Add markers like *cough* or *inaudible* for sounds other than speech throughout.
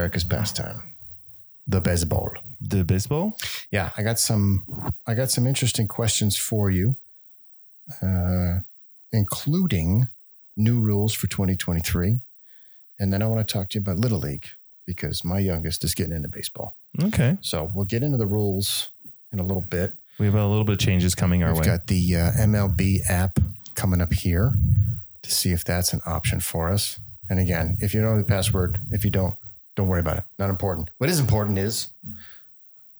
America's pastime, the baseball. The baseball? Yeah, I got some. I got some interesting questions for you, uh, including new rules for 2023, and then I want to talk to you about Little League because my youngest is getting into baseball. Okay. So we'll get into the rules in a little bit. We have a little bit of changes coming our We've way. got the uh, MLB app coming up here to see if that's an option for us. And again, if you know the password, if you don't, don't worry about it. Not important. What is important is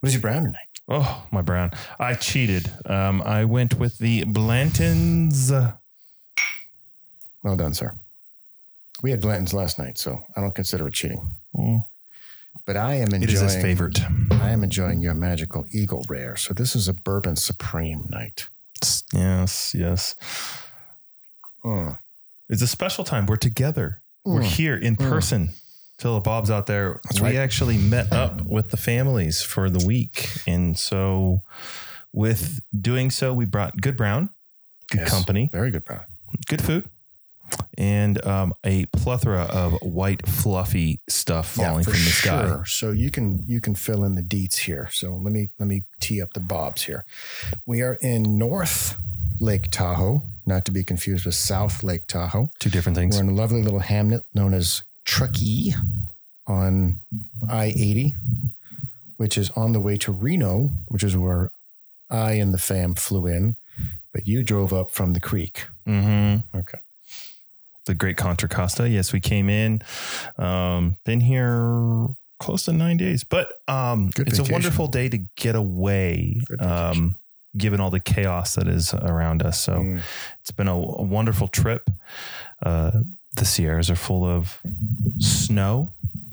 what is your brown tonight? oh, my brown. I cheated. Um, I went with the Blantons. Well done, sir. We had Blanton's last night, so I don't consider it cheating. Mm. But I am enjoying. It is his favorite. I am enjoying your magical Eagle Rare. So this is a bourbon supreme night. Yes, yes. Mm. It's a special time. We're together. We're Mm. here in Mm. Philip Bob's out there. That's we right. actually met up with the families for the week. And so, with doing so, we brought good brown, good Yes. company, Very good brown. good food, and um, a plethora of white, fluffy stuff falling for from the sky. sure. So you can you can fill in the deets here. So let me let me tee up the bobs here. We are in North Lake Tahoe, not to be confused with South Lake Tahoe. Two different things. We're in a lovely little hamlet known as Truckee on I 80, which is on the way to Reno, which is where I and the fam flew in. But you drove up from the creek. Mm-hmm. Okay. The Great Contra Costa. Yes, we came in. Um, been here close to nine days, but um, it's a wonderful day to get away. Um, given all the chaos that is around us, so Mm. it's been a, a wonderful trip. Uh, the Sierras are full of snow,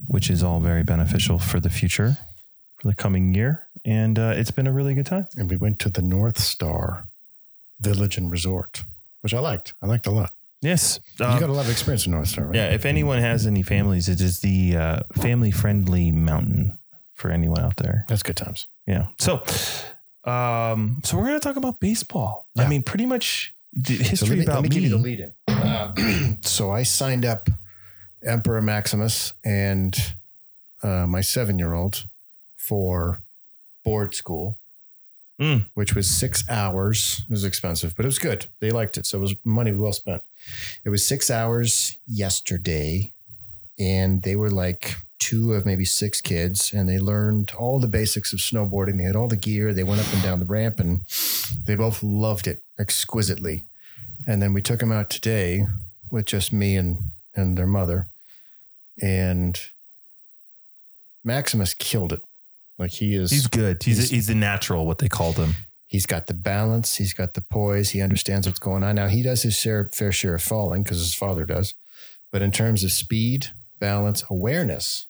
which is all very beneficial for the future, for the coming year, and uh, it's been a really good time. And we went to the Northstar Village and Resort, which I liked. I liked a lot. Yes, you um, got a lot of experience in Northstar, right? Yeah, if anyone has any families, it is the uh, family friendly mountain for anyone out there. That's good times. Yeah. So, um, so we're gonna talk about baseball. I mean, pretty much the So history let me, about let me me. give you the lead in. *clears throat* So I signed up Emperor Maximus and uh, my seven year old for board school, Mm. which was six hours. It was expensive, but it was good. They liked it. So it was money well spent. It was six hours yesterday, and they were like two of maybe six kids, and they learned all the basics of snowboarding. They had all the gear. They went up and down the ramp, and they both loved it exquisitely. And then we took them out today with just me and and their mother, and Maximus killed it. Like he is He's good. He's He's- he's the natural, what they called him. He's got the balance. He's got the poise. He understands what's going on. Now he does his share, fair share of falling because his father does, but in terms of speed, balance, awareness,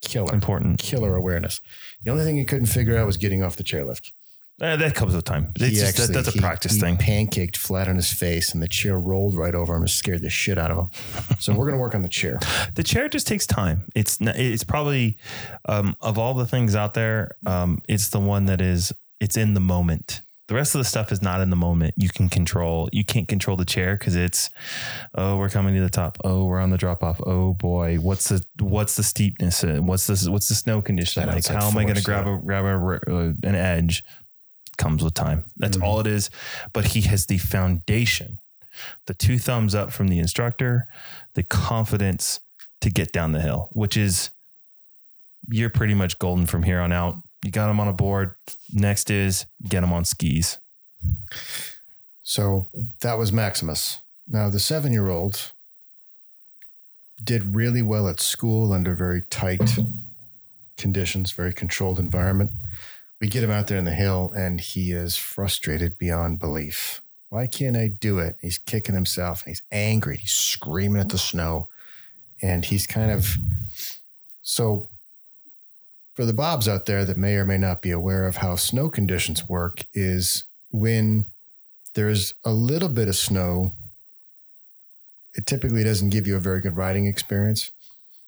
killer, Important. killer awareness. The only thing he couldn't figure out was getting off the chairlift. Uh, that comes with time. It's just, that, actually- that's a he- practice he thing. Pancaked flat on his face, and the chair rolled right over him and scared the shit out of him. So we're gonna work on the chair. *laughs* The chair just takes time. It's it's probably um, of all the things out there, um, it's the one that is it's in the moment. The rest of the stuff is not in the moment. You can control. You can't control the chair because it's oh we're coming to the top. Oh we're on the drop off. Oh boy, what's the what's the steepness? What's this? What's the snow condition That like? How am I going to grab a grab a uh, an edge? Comes with time. That's Mhm. all it is. But he has the foundation, the two thumbs up from the instructor, the confidence to get down the hill, which is you're pretty much golden from here on out. You got him on a board. Next is get him on skis. So that was Maximus. Now the seven-year-old did really well at school under very tight conditions, very controlled environment. We get him out there in the hill and he is frustrated beyond belief. Why can't I do it? He's kicking himself and he's angry. He's screaming at the snow. And he's kind of so for the bobs out there that may or may not be aware of how snow conditions work is when there's a little bit of snow, it typically doesn't give you a very good riding experience.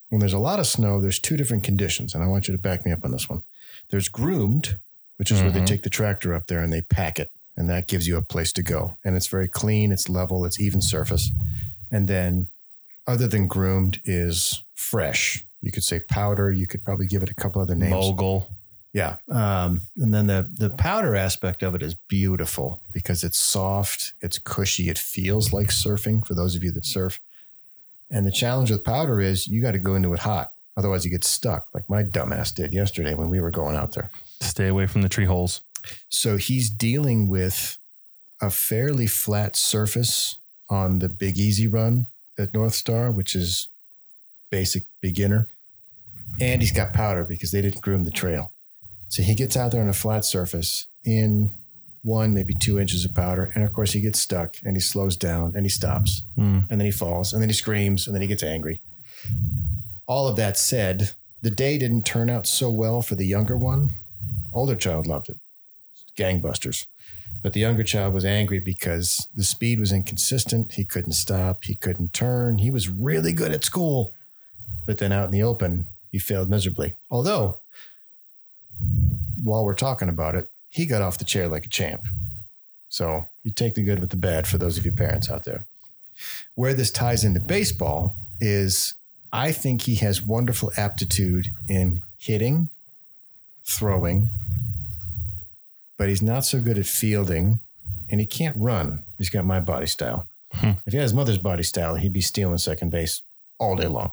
When there's a lot of snow, there's two different conditions, and I want you to back me up on this one. There's groomed, which is where they Mhm. take the tractor up there and they pack it, and that gives you a place to go. And it's very clean, it's level, it's even surface. And then other than groomed is fresh. You could say powder. You could probably give it a couple other names. Mogul. Yeah. Um, and then the the powder aspect of it is beautiful because it's soft, it's cushy, it feels like surfing for those of you that surf. And the challenge with powder is you got to go into it hot. Otherwise you get stuck, like my dumbass did yesterday when we were going out there. Stay away from the tree holes. So he's dealing with a fairly flat surface on the Big Easy run at Northstar, which is basic beginner. And he's got powder because they didn't groom the trail. So he gets out there on a flat surface in one, maybe two inches of powder. And of course, he gets stuck and he slows down and he stops Mm. and then he falls and then he screams and then he gets angry. All of that said, the day didn't turn out so well for the younger one. Older child loved it, gangbusters. But the younger child was angry because the speed was inconsistent. He couldn't stop. He couldn't turn. He was really good at school. But then out in the open, he failed miserably. Although, while we're talking about it, he got off the chair like a champ. So you take the good with the bad for those of you parents out there. Where this ties into baseball is I think he has wonderful aptitude in hitting, throwing, but he's not so good at fielding and he can't run. He's got my body style. Hmm. If he had his mother's body style, he'd be stealing second base all day long.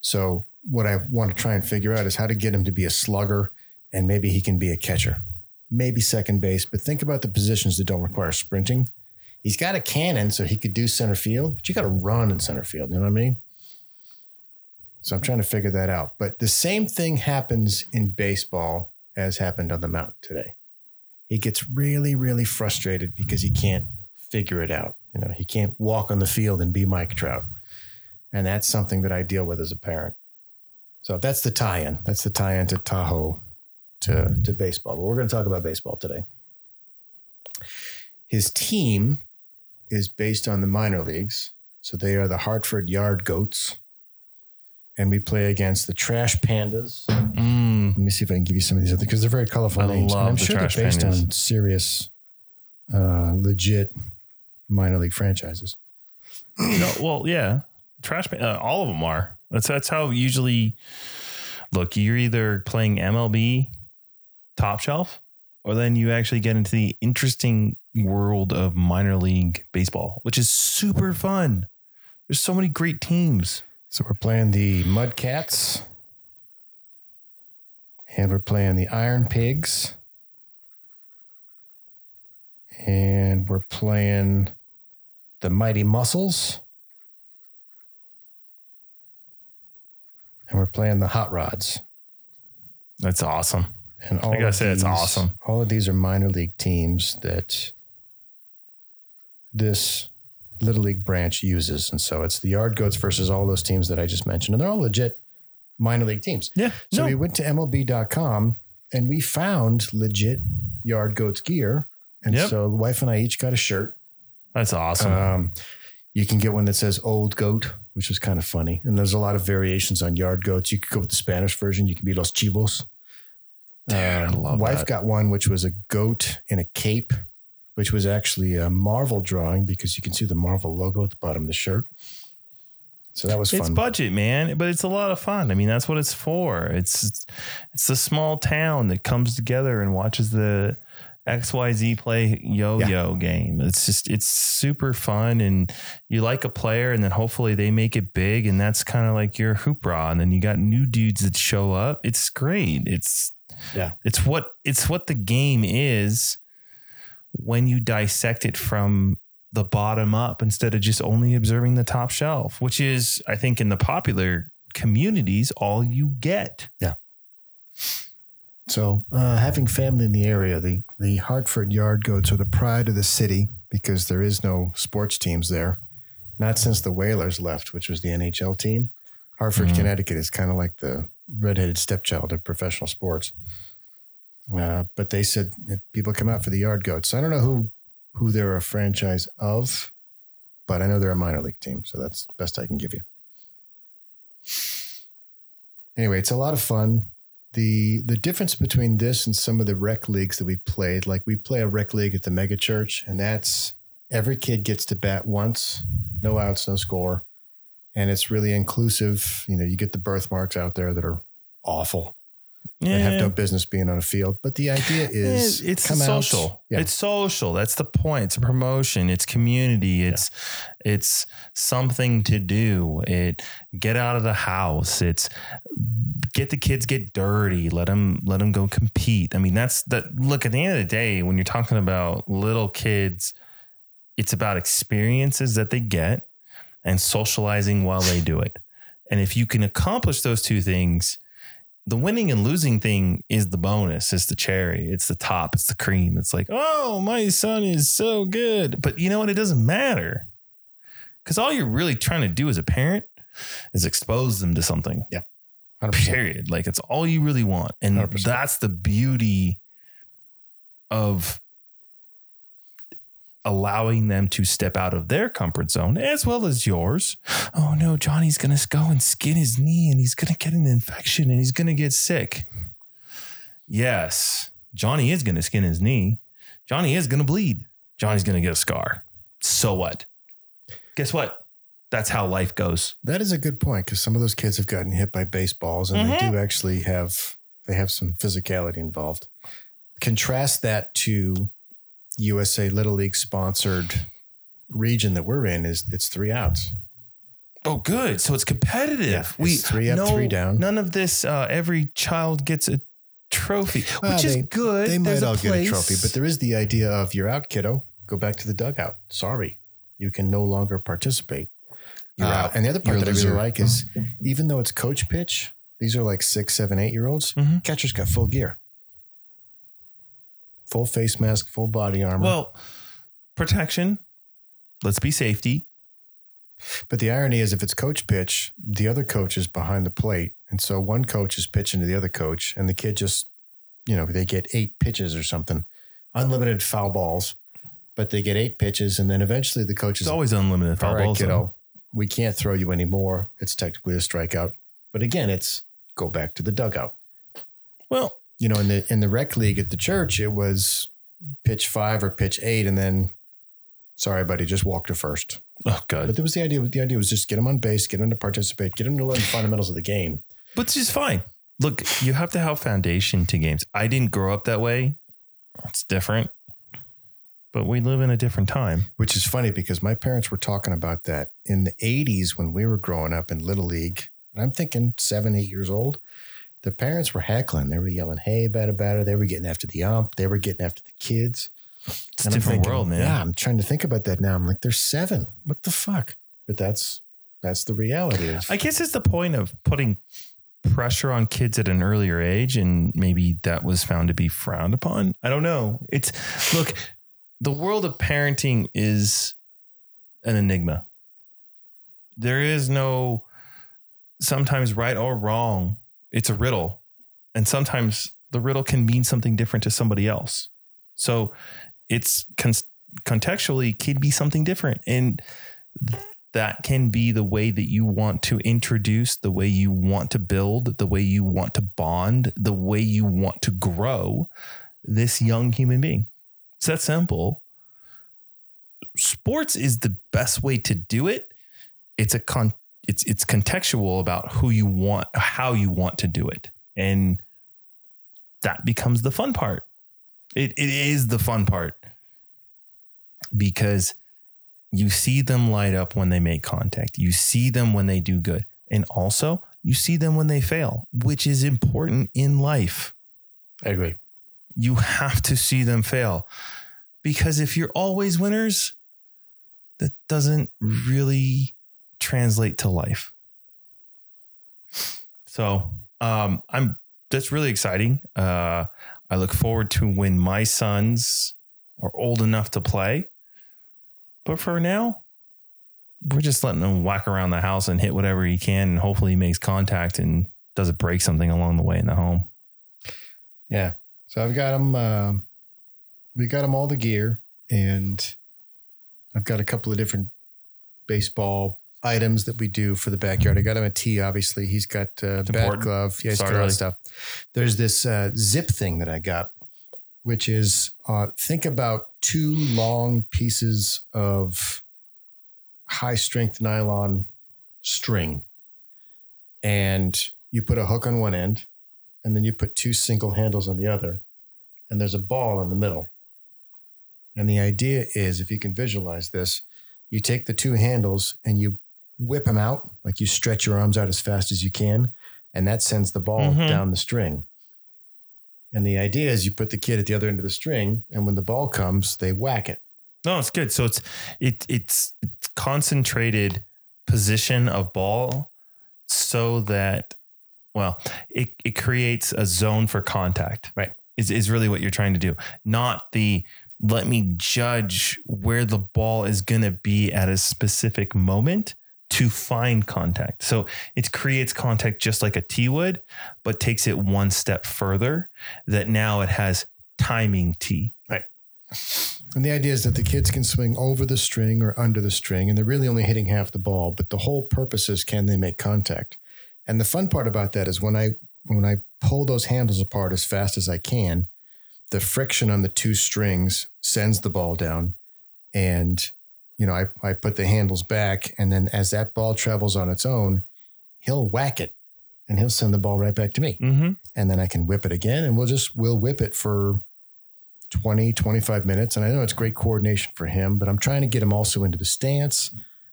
So, what I want to try and figure out is how to get him to be a slugger and maybe he can be a catcher, maybe second base. But think about the positions that don't require sprinting. He's got a cannon, so he could do center field, but you got to run in center field. You know what I mean? So I'm trying to figure that out. But the same thing happens in baseball as happened on the mountain today. He gets really, really frustrated because he can't figure it out. You know, he can't walk on the field and be Mike Trout. And that's something that I deal with as a parent. So that's the tie-in. That's the tie-in to Tahoe to, to baseball. But we're going to talk about baseball today. His team is based on the minor leagues. So they are the Hartford Yard Goats. And we play against the Trash Pandas. Mm. Let me see if I can give you some of these other because they're very colorful I names. And love I'm the sure they're based Pandas. on serious, uh, legit minor league franchises. No, well, yeah, trash. Uh, all of them are. That's that's how usually. Look, you're either playing MLB, top shelf, or then you actually get into the interesting world of minor league baseball, which is super fun. There's so many great teams. So we're playing the Mudcats. And we're playing the Iron Pigs. And we're playing the Mighty Mussels. And we're playing the Hot Rods. That's awesome. And all I gotta say, it's these- awesome. All of these are minor league teams that this little league branch uses, and so it's the Yard Goats versus all those teams that I just mentioned, and they're all legit minor league teams. Yeah. So no. we went to MLB.com and we found legit Yard Goats gear, and Yep. so the wife and I each got a shirt. That's awesome. Um, you can get one that says Old Goat, which was kind of funny. And there's a lot of variations on yard goats. You could go with the Spanish version. You can be Los Chivos. Dude, I love wife that. got one which was a goat in a cape, which was actually a Marvel drawing because you can see the Marvel logo at the bottom of the shirt. So that was fun. It's budget, man, but it's a lot of fun. I mean, that's what it's for. It's it's the small town that comes together and watches the XYZ play yo-yo game. It's just it's super fun and you like a player and then hopefully they make it big and that's kind of like your hoopra and then you got new dudes that show up. It's great. It's Yeah. It's what it's what the game is when you dissect it from the bottom up instead of just only observing the top shelf, which is, I think, in the popular communities, all you get. Yeah. So, uh, having family in the area, the, the Hartford Yard Goats are the pride of the city because there is no sports teams there. Not since the Whalers left, which was the NHL team. Hartford, Mhm. Connecticut is kind of like the redheaded stepchild of professional sports. Uh, but they said people come out for the Yard Goats. I don't know who who they're a franchise of, but I know they're a minor league team, so that's best I can give you. Anyway, it's a lot of fun the the difference between this and some of the rec leagues that we played, like we play a rec league at the mega church, and that's every kid gets to bat once, no outs, no score. and it's really inclusive. You know, you get the birthmarks out there that are awful. They have no business being on a field. But the idea is Yeah, it's come out- social. Yeah. It's social. That's the point. It's a promotion. It's community. It's it's something to do. It get out of the house. It's get the kids get dirty. Let them let them go compete. I mean, that's that. Look, at the end of the day, when you're talking about little kids, it's about experiences that they get and socializing while they do it. And if you can accomplish those two things, the winning and losing thing is the bonus. It's the cherry. It's the top. It's the cream. It's like, oh, my son is so good. But you know what? It doesn't matter. Because all you're really trying to do as a parent is expose them to something. 100%. *laughs* Period. Like it's all you really want. And 100%. that's the beauty of allowing them to step out of their comfort zone as well as yours. Oh no, Johnny's going to go and skin his knee and he's going to get an infection and he's going to get sick. Yes, Johnny is going to skin his knee. Johnny is going to bleed. Johnny's going to get a scar. So what? Guess what? That's how life goes. That is a good point because some of those kids have gotten hit by baseballs and they do mm-hmm. actually have they have some physicality involved. Contrast that to USA Little League sponsored region that we're in is it's three outs. Oh, good. So it's competitive. Yeah, we three up, no- three down. None of this. Uh, every child gets a trophy, Well, which is good. They might all a get a trophy, but there is the idea of you're out, kiddo. Go back to the dugout. Sorry, you can no longer participate. You're Uh, out. And the other part that I really like is even though it's coach pitch, these are like six, seven, eight year olds. Mhm. Catcher's got full gear, full face mask, full body armor. well, protection. Let's be safety. But the irony is, if it's coach pitch, the other coach is behind the plate. And so one coach is pitching to the other coach, and the kid just, you know, they get eight pitches or something, unlimited foul balls, but they get eight pitches. And then eventually the coach It's is always unlimited foul all right, balls. though. kiddo, we can't throw you anymore. It's technically a strikeout. But again, it's go back to the dugout. Well, You know, in the in the rec league at the church, it was pitch five or pitch eight, and then sorry, buddy, just walk to first. oh god, But there was the idea. The idea was just get them on base, get them to participate, get them to learn the fundamentals of the game. but it's just fine. Look, you have to have foundation to games. I didn't grow up that way. It's different, but we live in a different time. Which is funny because my parents were talking about that in the '80s when we were growing up in little league. And I'm thinking seven, eight years old. The parents were heckling. They were yelling, "Hey, batter, batter!" They were getting after the ump. They were getting after the kids. It's a And different thinking, world, man. Yeah, I'm trying to think about that now. I'm like, they're seven. What the fuck? But that's that's the reality. Of, I guess it's the point of putting pressure on kids at an earlier age, and maybe that was found to be frowned upon. I don't know. It's look, the world of parenting is an enigma. There is no sometimes right or wrong. It's a riddle, and sometimes the riddle can mean something different to somebody else. So it's con- contextually can be something different, and that can be the way that you want to introduce, the way you want to build, the way you want to bond, the way you want to grow this young human being. It's that simple. Sports is the best way to do it. It's a con it's it's contextual about who you want, how you want to do it. And that becomes the fun part. It it is the fun part. Because you see them light up when they make contact. You see them when they do good. And also, you see them when they fail, which is important in life. I agree. You have to see them fail. Because if you're always winners, that doesn't really translate to life. So, um, I'm that's really exciting. Uh, I look forward to when my sons are old enough to play. But for now, we're just letting him whack around the house and hit whatever he can, and hopefully he makes contact and doesn't break something along the way in the home. Yeah. So I've got them. Uh, we got them all the gear, and I've got a couple of different baseball items that we do for the backyard. I got him a tee. Obviously, he's got uh, It's bat important. glove. Yeah, he's got all that stuff. There's this uh, zip thing that I got, which is uh, think about two long pieces of high strength nylon string and you put a hook on one end and then you put two single handles on the other and there's a ball in the middle. And the idea is if you can visualize this, you take the two handles and you whip them out, like you stretch your arms out as fast as you can, and that sends the ball Mhm. down the string. And the idea is you put the kid at the other end of the string, and when the ball comes, they whack it. No, it's good. So it's it it's, it's concentrated position of ball so that well, it, it creates a zone for contact. Right. Is is really what you're trying to do. Not the let me judge where the ball is gonna be at a specific moment to find contact. So it creates contact just like a T would, but takes it one step further that now it has timing T. Right. And the idea is that the kids can swing over the string or under the string, and they're really only hitting half the ball. But the whole purpose is can they make contact? And the fun part about that is when I when I pull those handles apart as fast as I can, the friction on the two strings sends the ball down, and you know I I put the handles back, and then as that ball travels on its own, he'll whack it, and he'll send the ball right back to me Mm-hmm. and then I can whip it again and we'll just we'll whip it for 20 25 minutes and I know it's great coordination for him but I'm trying to get him also into the stance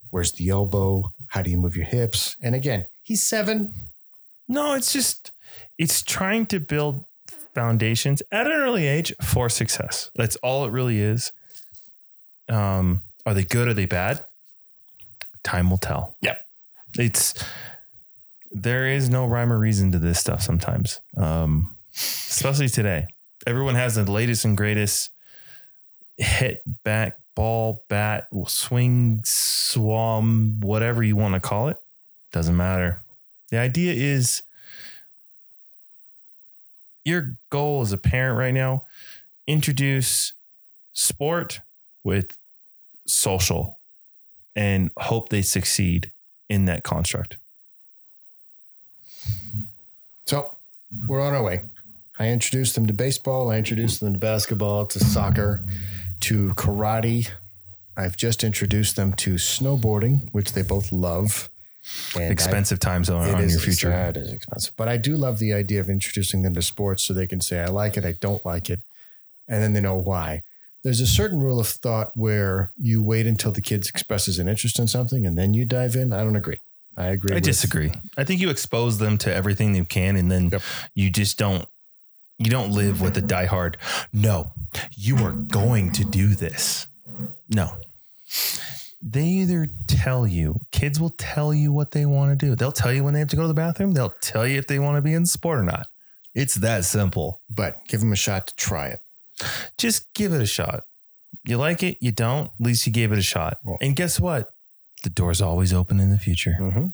where's the elbow how do you move your hips and again he's 7 No, it's just it's trying to build foundations at an early age for success. That's all it really is. Um, are they good? Are they bad? Time will tell. Yep. It's there is no rhyme or reason to this stuff sometimes. Um, especially today. Everyone has the latest and greatest hit back ball, bat, swing, swam, whatever you want to call it. Doesn't matter. The idea is your goal as a parent right now introduce sport with social and hope they succeed in that construct. so we're on our way I introduced them to baseball I introduced them to basketball to soccer to karate I've just introduced them to snowboarding which they both love and I- Expensive time zone on is your future. It is expensive, but I do love the idea of introducing them to sports so they can say I like it, I don't like it, and then they know why. There's a certain rule of thought where you wait until the kid expresses an interest in something and then you dive in. I don't agree. I agree. I with- disagree. I think you expose them to everything you can, and then Yep. you just don't. You don't live with a diehard. No, you are going to do this. No, they either tell you. Kids will tell you what they want to do. They'll tell you when they have to go to the bathroom. They'll tell you if they want to be in sport or not. It's that simple. But give them a shot to try it. Just give it a shot. You like it, you don't. At least you gave it a shot. And guess what? The door's always open in the future. Mm-hmm.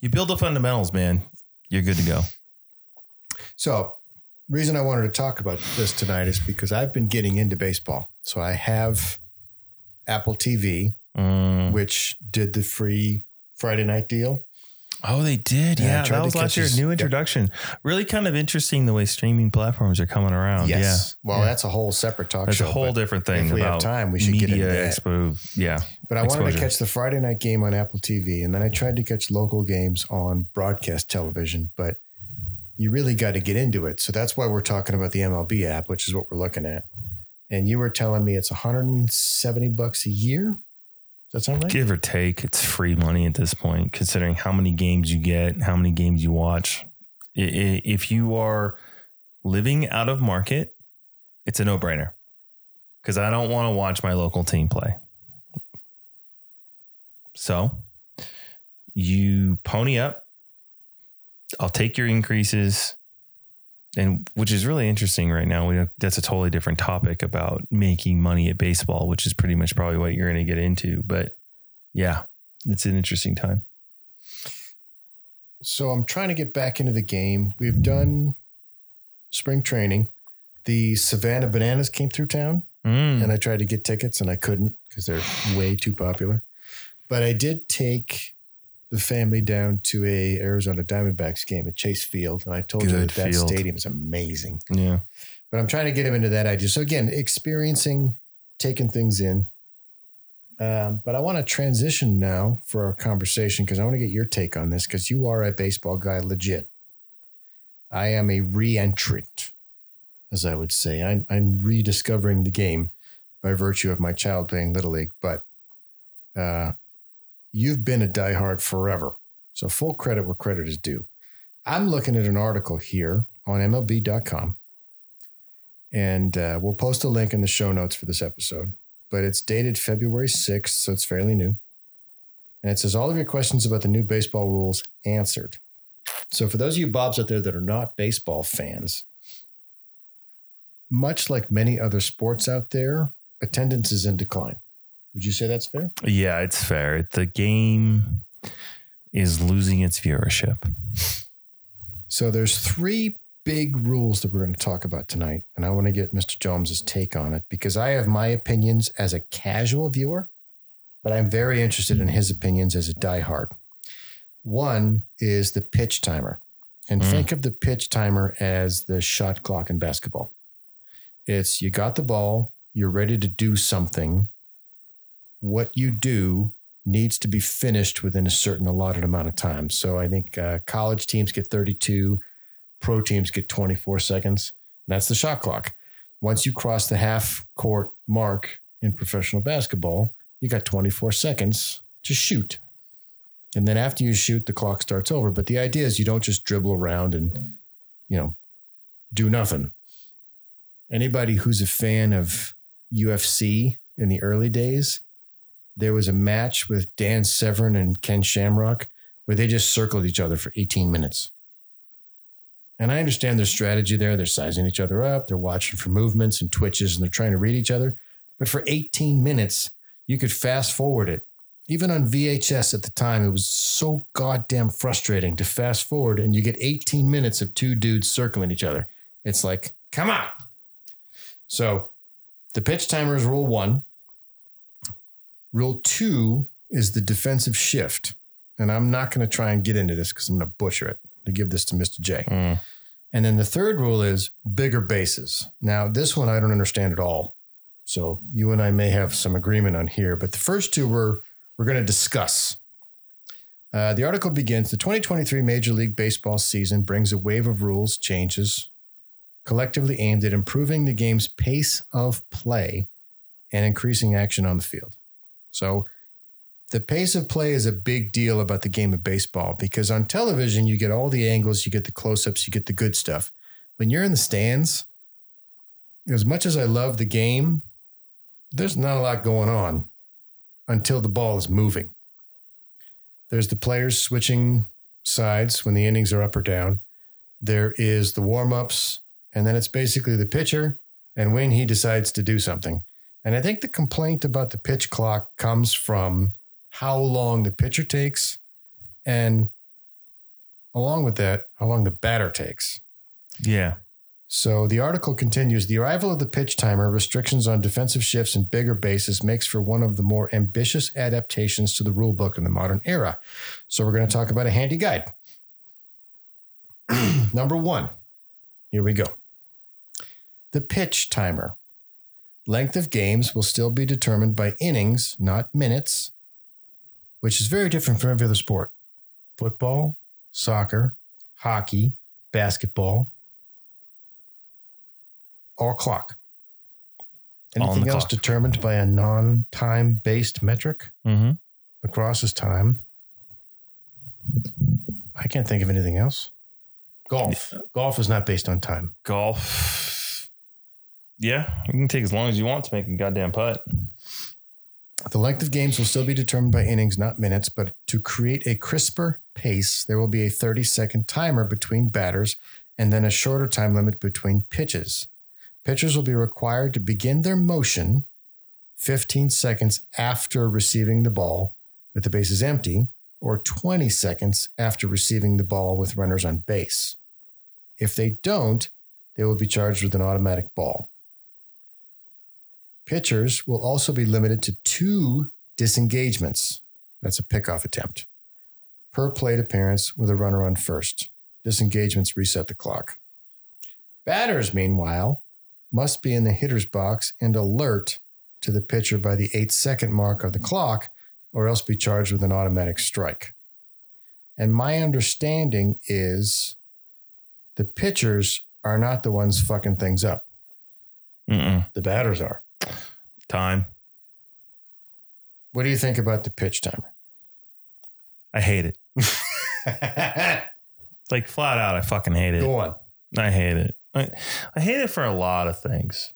You build the fundamentals, man. You're good to go. So, reason I wanted to talk about this tonight is because I've been getting into baseball. So I have Apple TV, Mm. which did the free Friday night deal. Oh, they did. Yeah, I Yeah, tried that to was last catch year. his- New yep. introduction. Really kind of interesting the way streaming platforms are coming around. Yes. Well, Yeah. that's a whole separate talk Yeah, that's show. a whole different thing if we have about time, we should get media into that. expo. Yeah, But I wanted to catch the Friday night game on Apple TV, and then I tried to catch local games on broadcast television, but you really got to get into it. So that's why we're talking about the MLB app, which is what we're looking at. And you were telling me it's 170 bucks a year. Does that sound right? give or take, it's free money at this point, considering how many games you get, how many games you watch. If you are living out of market, it's a no brainer because I don't want to watch my local team play. So you pony up. I'll take your increases. And which is really interesting right now. We that's a totally different topic about making money at baseball, which is pretty much probably what you're going to get into. But yeah, it's an interesting time. So I'm trying to get back into the game. We've done spring training. The Savannah Bananas came through town. Mm. and I tried to get tickets and I couldn't because they're way too popular. But I did take the family down to a Arizona Diamondbacks game at Chase Field, and I told you Good that that field. stadium is amazing. yeah. But I'm trying to get him into that idea. So again, experiencing, taking things in, Um, but I want to transition now for our conversation because I want to get your take on this because you are a baseball guy, legit. I am a re-entrant, as I would say. I'm, I'm rediscovering the game by virtue of my child playing little league, but uh, you've been a diehard forever. So full credit where credit is due. I'm looking at an article here on MLB.com, and uh, we'll post a link in the show notes for this episode but it's dated February 6th, so it's fairly new. And it says all of your questions about the new baseball rules answered. So for those of you Bobs out there that are not baseball fans, much like many other sports out there, attendance is in decline. Would you say that's fair? Yeah, it's fair. The game is losing its viewership. So there's three big rules that we're going to talk about tonight. And I want to get Mr. Jomes's take on it because I have my opinions as a casual viewer, but I'm very interested in his opinions as a diehard. One is the pitch timer. And mm. think of the pitch timer as the shot clock in basketball. It's you got the ball, you're ready to do something. What you do needs to be finished within a certain allotted amount of time. So I think uh, college teams get 32, Pro teams get 24 seconds. That's the shot clock. Once you cross the half court mark in professional basketball, you got 24 seconds to shoot. And then after you shoot, the clock starts over. But the idea is you don't just dribble around and, you know, do nothing. Anybody who's a fan of UFC in the early days, there was a match with Dan Severn and Ken Shamrock where they just circled each other for 18 minutes. And I understand their strategy there. They're sizing each other up, they're watching for movements and twitches, and they're trying to read each other. But for 18 minutes, you could fast forward it. Even on VHS at the time, it was so goddamn frustrating to fast forward and you get 18 minutes of two dudes circling each other. It's like, come on. So the pitch timer is rule one. Rule two is the defensive shift. And I'm not going to try and get into this because I'm going to butcher it to give this to Mr. J. Mm. And then the third rule is bigger bases. Now, this one I don't understand at all. So you and I may have some agreement on here, but the first two we're we're going to discuss. Uh, the article begins: The 2023 Major League Baseball season brings a wave of rules changes, collectively aimed at improving the game's pace of play and increasing action on the field. So the pace of play is a big deal about the game of baseball because on television, you get all the angles, you get the close ups, you get the good stuff. When you're in the stands, as much as I love the game, there's not a lot going on until the ball is moving. There's the players switching sides when the innings are up or down. There is the warm ups, and then it's basically the pitcher and when he decides to do something. And I think the complaint about the pitch clock comes from how long the pitcher takes, and along with that, how long the batter takes. Yeah. So the article continues The arrival of the pitch timer, restrictions on defensive shifts, and bigger bases makes for one of the more ambitious adaptations to the rule book in the modern era. So we're going to talk about a handy guide. *clears throat* Number one, here we go. The pitch timer. Length of games will still be determined by innings, not minutes, which is very different from every other sport football, soccer, hockey, basketball, all clock. Anything else clock. determined by a non time based metric? Mm-hmm. Lacrosse is time. I can't think of anything else. Golf. Golf is not based on time. Golf. Yeah, you can take as long as you want to make a goddamn putt. The length of games will still be determined by innings, not minutes, but to create a crisper pace, there will be a 30 second timer between batters and then a shorter time limit between pitches. Pitchers will be required to begin their motion 15 seconds after receiving the ball with the bases empty or 20 seconds after receiving the ball with runners on base. If they don't, they will be charged with an automatic ball. Pitchers will also be limited to two disengagements. That's a pickoff attempt per plate appearance with a runner on first. Disengagements reset the clock. Batters, meanwhile, must be in the hitter's box and alert to the pitcher by the eight second mark of the clock, or else be charged with an automatic strike. And my understanding is the pitchers are not the ones fucking things up. Mm-mm. The batters are. Time. What do you think about the pitch timer? I hate it. *laughs* Like flat out, I fucking hate it. Go on. I hate it. I, I hate it for a lot of things.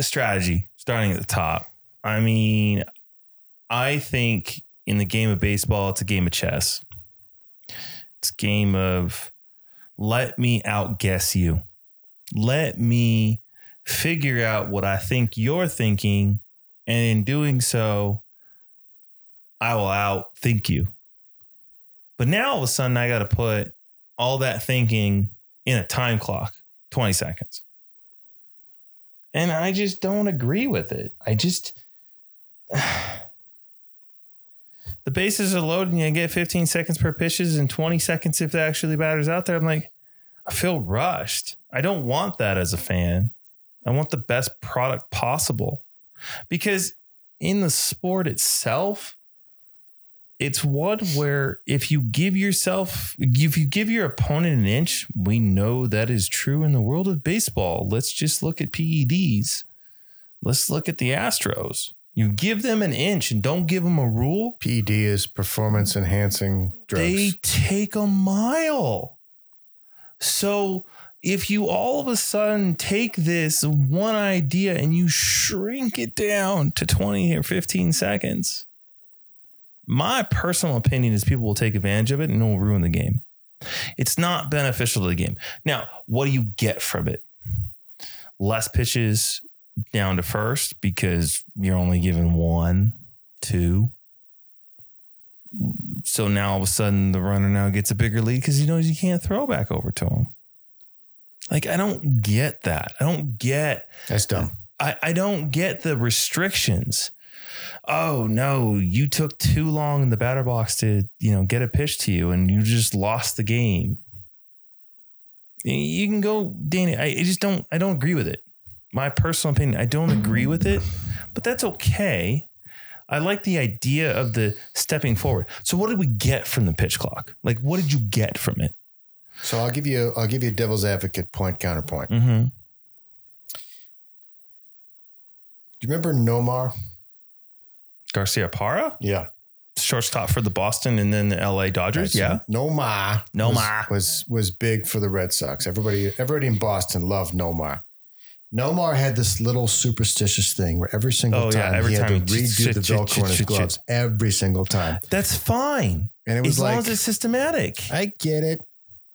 Strategy, starting at the top. I mean, I think in the game of baseball, it's a game of chess. It's a game of let me outguess you. Let me figure out what I think you're thinking. And in doing so, I will outthink you. But now all of a sudden, I got to put all that thinking in a time clock 20 seconds. And I just don't agree with it. I just. *sighs* the bases are loaded and you get 15 seconds per pitches and 20 seconds if the actually batters out there. I'm like, I feel rushed. I don't want that as a fan. I want the best product possible because in the sport itself, it's one where if you give yourself, if you give your opponent an inch, we know that is true in the world of baseball. Let's just look at PEDs. Let's look at the Astros. You give them an inch and don't give them a rule, PED is performance enhancing drugs. they take a mile. So if you all of a sudden take this one idea and you shrink it down to 20 or 15 seconds, my personal opinion is people will take advantage of it and it will ruin the game. It's not beneficial to the game. Now, what do you get from it? Less pitches down to first because you're only given one, two. So now all of a sudden the runner now gets a bigger lead because he knows you can't throw back over to him. Like, I don't get that. I don't get That's dumb. I, I don't get the restrictions. Oh no, you took too long in the batter box to, you know, get a pitch to you and you just lost the game. You can go, Danny. I I just don't I don't agree with it. My personal opinion, I don't agree with it, but that's okay. I like the idea of the stepping forward. So what did we get from the pitch clock? Like what did you get from it? So I'll give you I'll give you a devil's advocate point counterpoint. Do Mm-hmm. you remember Nomar? Garciaparra, Yeah. shortstop for the Boston and then the LA Dodgers. Yeah. Nomar. Nomar. was, was was big for the Red Sox. Everybody everybody in Boston loved Nomar. Nomar had this little superstitious thing where every single Oh, yeah, time every he had time to he- redo the ch- ch- Velcro in his ch- ch- gloves every single time. That's fine. And it was As long like as it's systematic. I get it.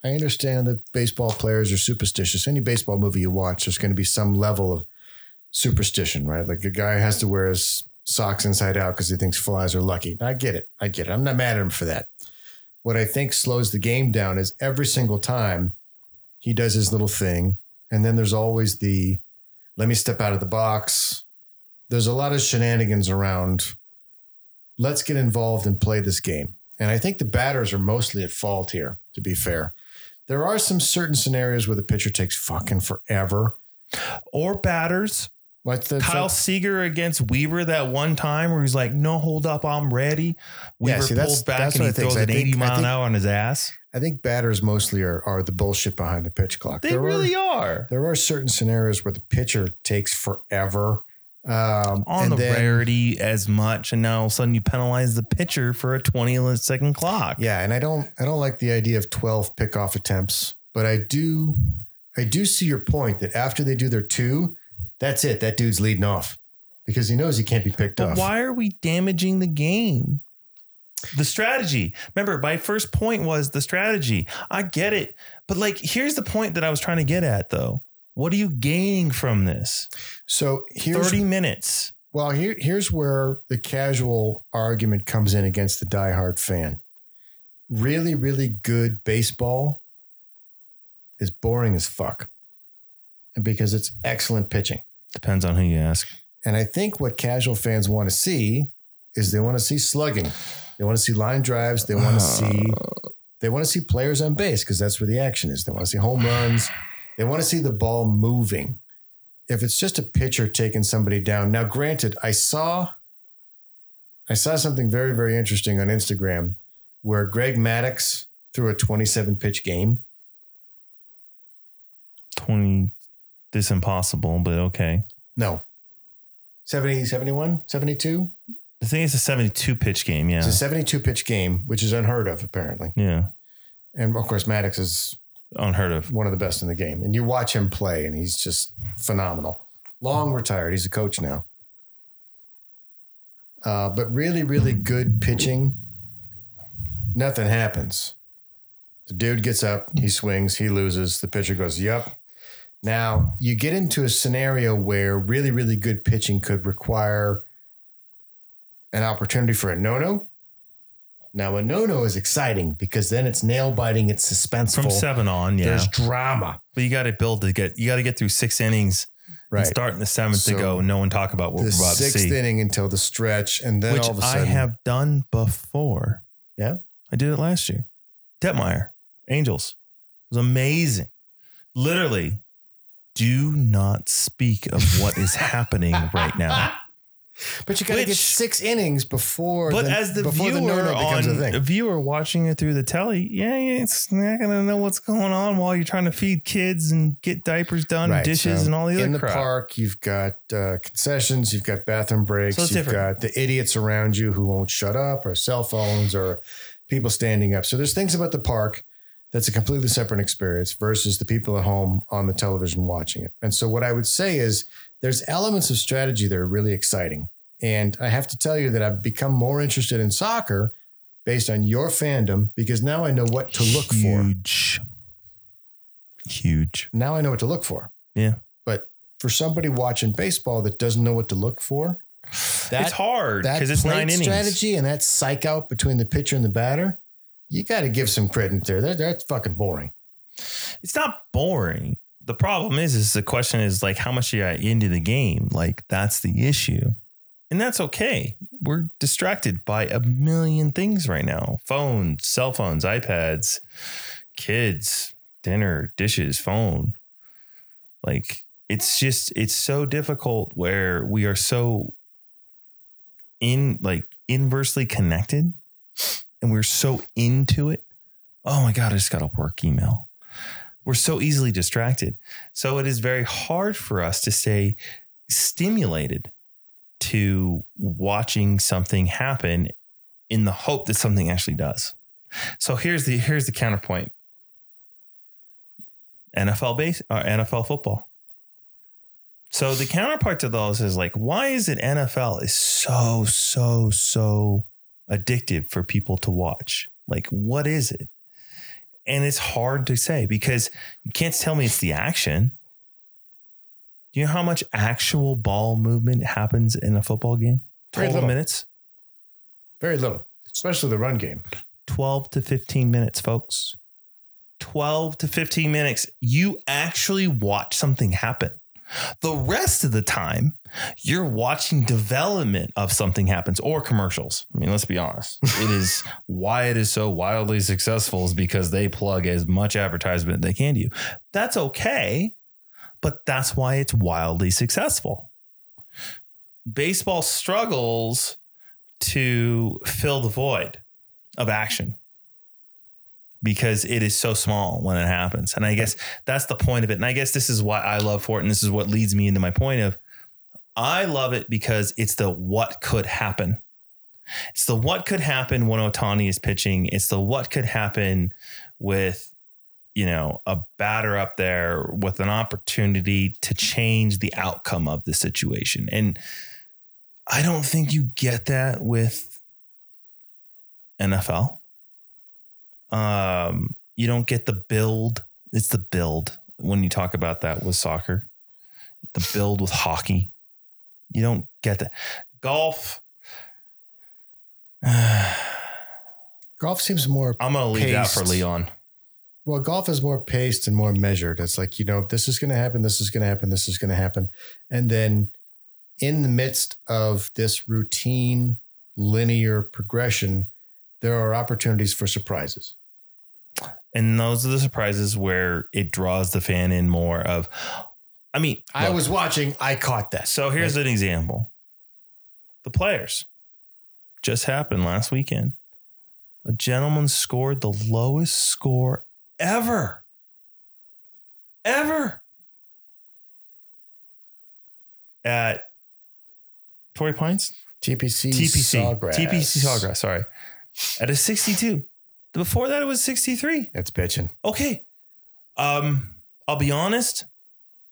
I understand that baseball players are superstitious. Any baseball movie you watch, there's going to be some level of superstition, right? Like a guy has to wear his socks inside out because he thinks flies are lucky. I get it. I get it. I'm not mad at him for that. What I think slows the game down is every single time he does his little thing. And then there's always the let me step out of the box. There's a lot of shenanigans around. Let's get involved and play this game. And I think the batters are mostly at fault here, to be fair. There are some certain scenarios where the pitcher takes fucking forever. or batters. What's the Kyle Seager against Weaver that one time where he's like, "No, hold up, I'm ready." Yeah, Weaver see, that's- pulls back that's and he think. throws an think- 80 I mile an hour on his ass. I think batters mostly are are the bullshit behind the pitch clock. They there really are, are there are certain scenarios where the pitcher takes forever. Um, on and the then- rarity as much, and now all of a sudden you penalize the pitcher for a 20 second clock. Yeah, and I don't I don't like the idea of 12 pickoff attempts, but I do I do see your point that after they do their two, that's it. That dude's leading off because he knows he can't be picked But off. why are we damaging the game? The strategy. Remember, my first point was the strategy. I get it. But like, here's the point that I was trying to get at though. What are you gaining from this? So here's 30 minutes. well, here here's where the casual argument comes in against the diehard fan. Really, really good baseball is boring as fuck. And because it's excellent pitching. Depends on who you ask. And I think what casual fans want to see is they want to see slugging. They want to see line drives. They want to see uh. they want to see players on base because that's where the action is. They want to see home runs. They want to see the ball moving. if it's just a pitcher taking somebody down. Now, granted, I saw I saw something very, very interesting on Instagram where Greg Maddux threw a 27 pitch game. 20 this impossible, but okay. No. 70, 71, 72? I think it's a 72 pitch game. Yeah. It's a 72 pitch game, which is unheard of, apparently. yeah. And of course, Maddux is Unheard of. one of the best in the game. And you watch him play, and he's just phenomenal. Long retired. He's a coach now. Uh, but really, really good pitching. Nothing happens. The dude gets up, he swings, he loses. The pitcher goes, Yep. Now you get into a scenario where really, really good pitching could require an opportunity for a no no. Now, a no no is exciting because then it's nail biting, it's suspenseful. From seven on, yeah. There's drama. But you got to build to get, you got to get through six innings Right. and start in the seventh So, to go. No one talk about what we're about to sixth see. inning until the stretch, and then which all of a sudden, I have done before. Yeah? I did it last year. Detmers, Angels. It was amazing. Literally, do not speak of what is *laughs* happening right now. But you got to get six innings before. But the, as the before viewer the no-no becomes on a thing. viewer watching it through the telly, yeah, yeah, it's not gonna know what's going on while you're trying to feed kids and get diapers done, Right, dishes, so and all the other in the crap. park, you've got uh, concessions, you've got bathroom breaks, So you've different. got the idiots around you who won't shut up, or cell phones, or people standing up. So there's things about the park that's a completely separate experience versus the people at home on the television watching it. And so what I would say is there's elements of strategy that are really exciting. And I have to tell you that I've become more interested in soccer based on your fandom because now I know what to look for. Huge, huge. Now I know what to look for. Yeah. But for somebody watching baseball that doesn't know what to look for, that it's hard because it's nine innings. strategy and that psych out between the pitcher and the batter, you got to give some credit there. That, that's fucking boring. It's not boring. The problem is, is the question is like, how much are you into the game? Like, that's the issue. And that's okay. We're distracted by a million things right now phones, cell phones, iPads, kids, dinner, dishes, phone. Like, it's just, it's so difficult where we are so in, like, inversely connected and we're so into it. Oh my God, I just got a work email we're so easily distracted. So it is very hard for us to stay stimulated to watching something happen in the hope that something actually does. So here's the here's the counterpoint. NFL base uh, or NFL football. So the counterpart to those is like, why is it NFL is so, so, so addictive for people to watch? Like, what is it? And it's hard to say because you can't tell me it's the action. Do you know how much actual ball movement happens in a football game? Very 12 little. minutes? Very little, especially the run game. 12 to 15 minutes, folks. 12 to 15 minutes. You actually watch something happen. The rest of the time, you're watching development of something happens or commercials. I mean, let's be honest. It is *laughs* why it is so wildly successful is because they plug as much advertisement they can to you. That's okay, but that's why it's wildly successful. Baseball struggles to fill the void of action because it is so small when it happens. And I guess that's the point of it. And I guess this is why I love Fort. And this is what leads me into my point of I love it because it's the what could happen. It's the what could happen when Ohtani is pitching. It's the what could happen with, you know, a batter up there with an opportunity to change the outcome of the situation. And I don't think you get that with NFL. Um, you don't get the build. It's the build when you talk about that with soccer, the build with hockey. You don't get that. Golf. *sighs* Golf seems more I'm going to leave that for Leon. well. Golf is more paced and more measured. It's like you know this is going to happen, this is going to happen, this is going to happen, and then in the midst of this routine linear progression, there are opportunities for surprises. And those are the surprises where it draws the fan in more of, I mean, I was watching. I caught that. So here's an example. The players just happened last weekend. A gentleman scored the lowest score ever. Ever. At Torrey Pines? TPC. TPC. Sawgrass. TPC Sawgrass, sorry. At a 62. Before that, it was 63. That's bitching. Okay. Um, I'll be honest.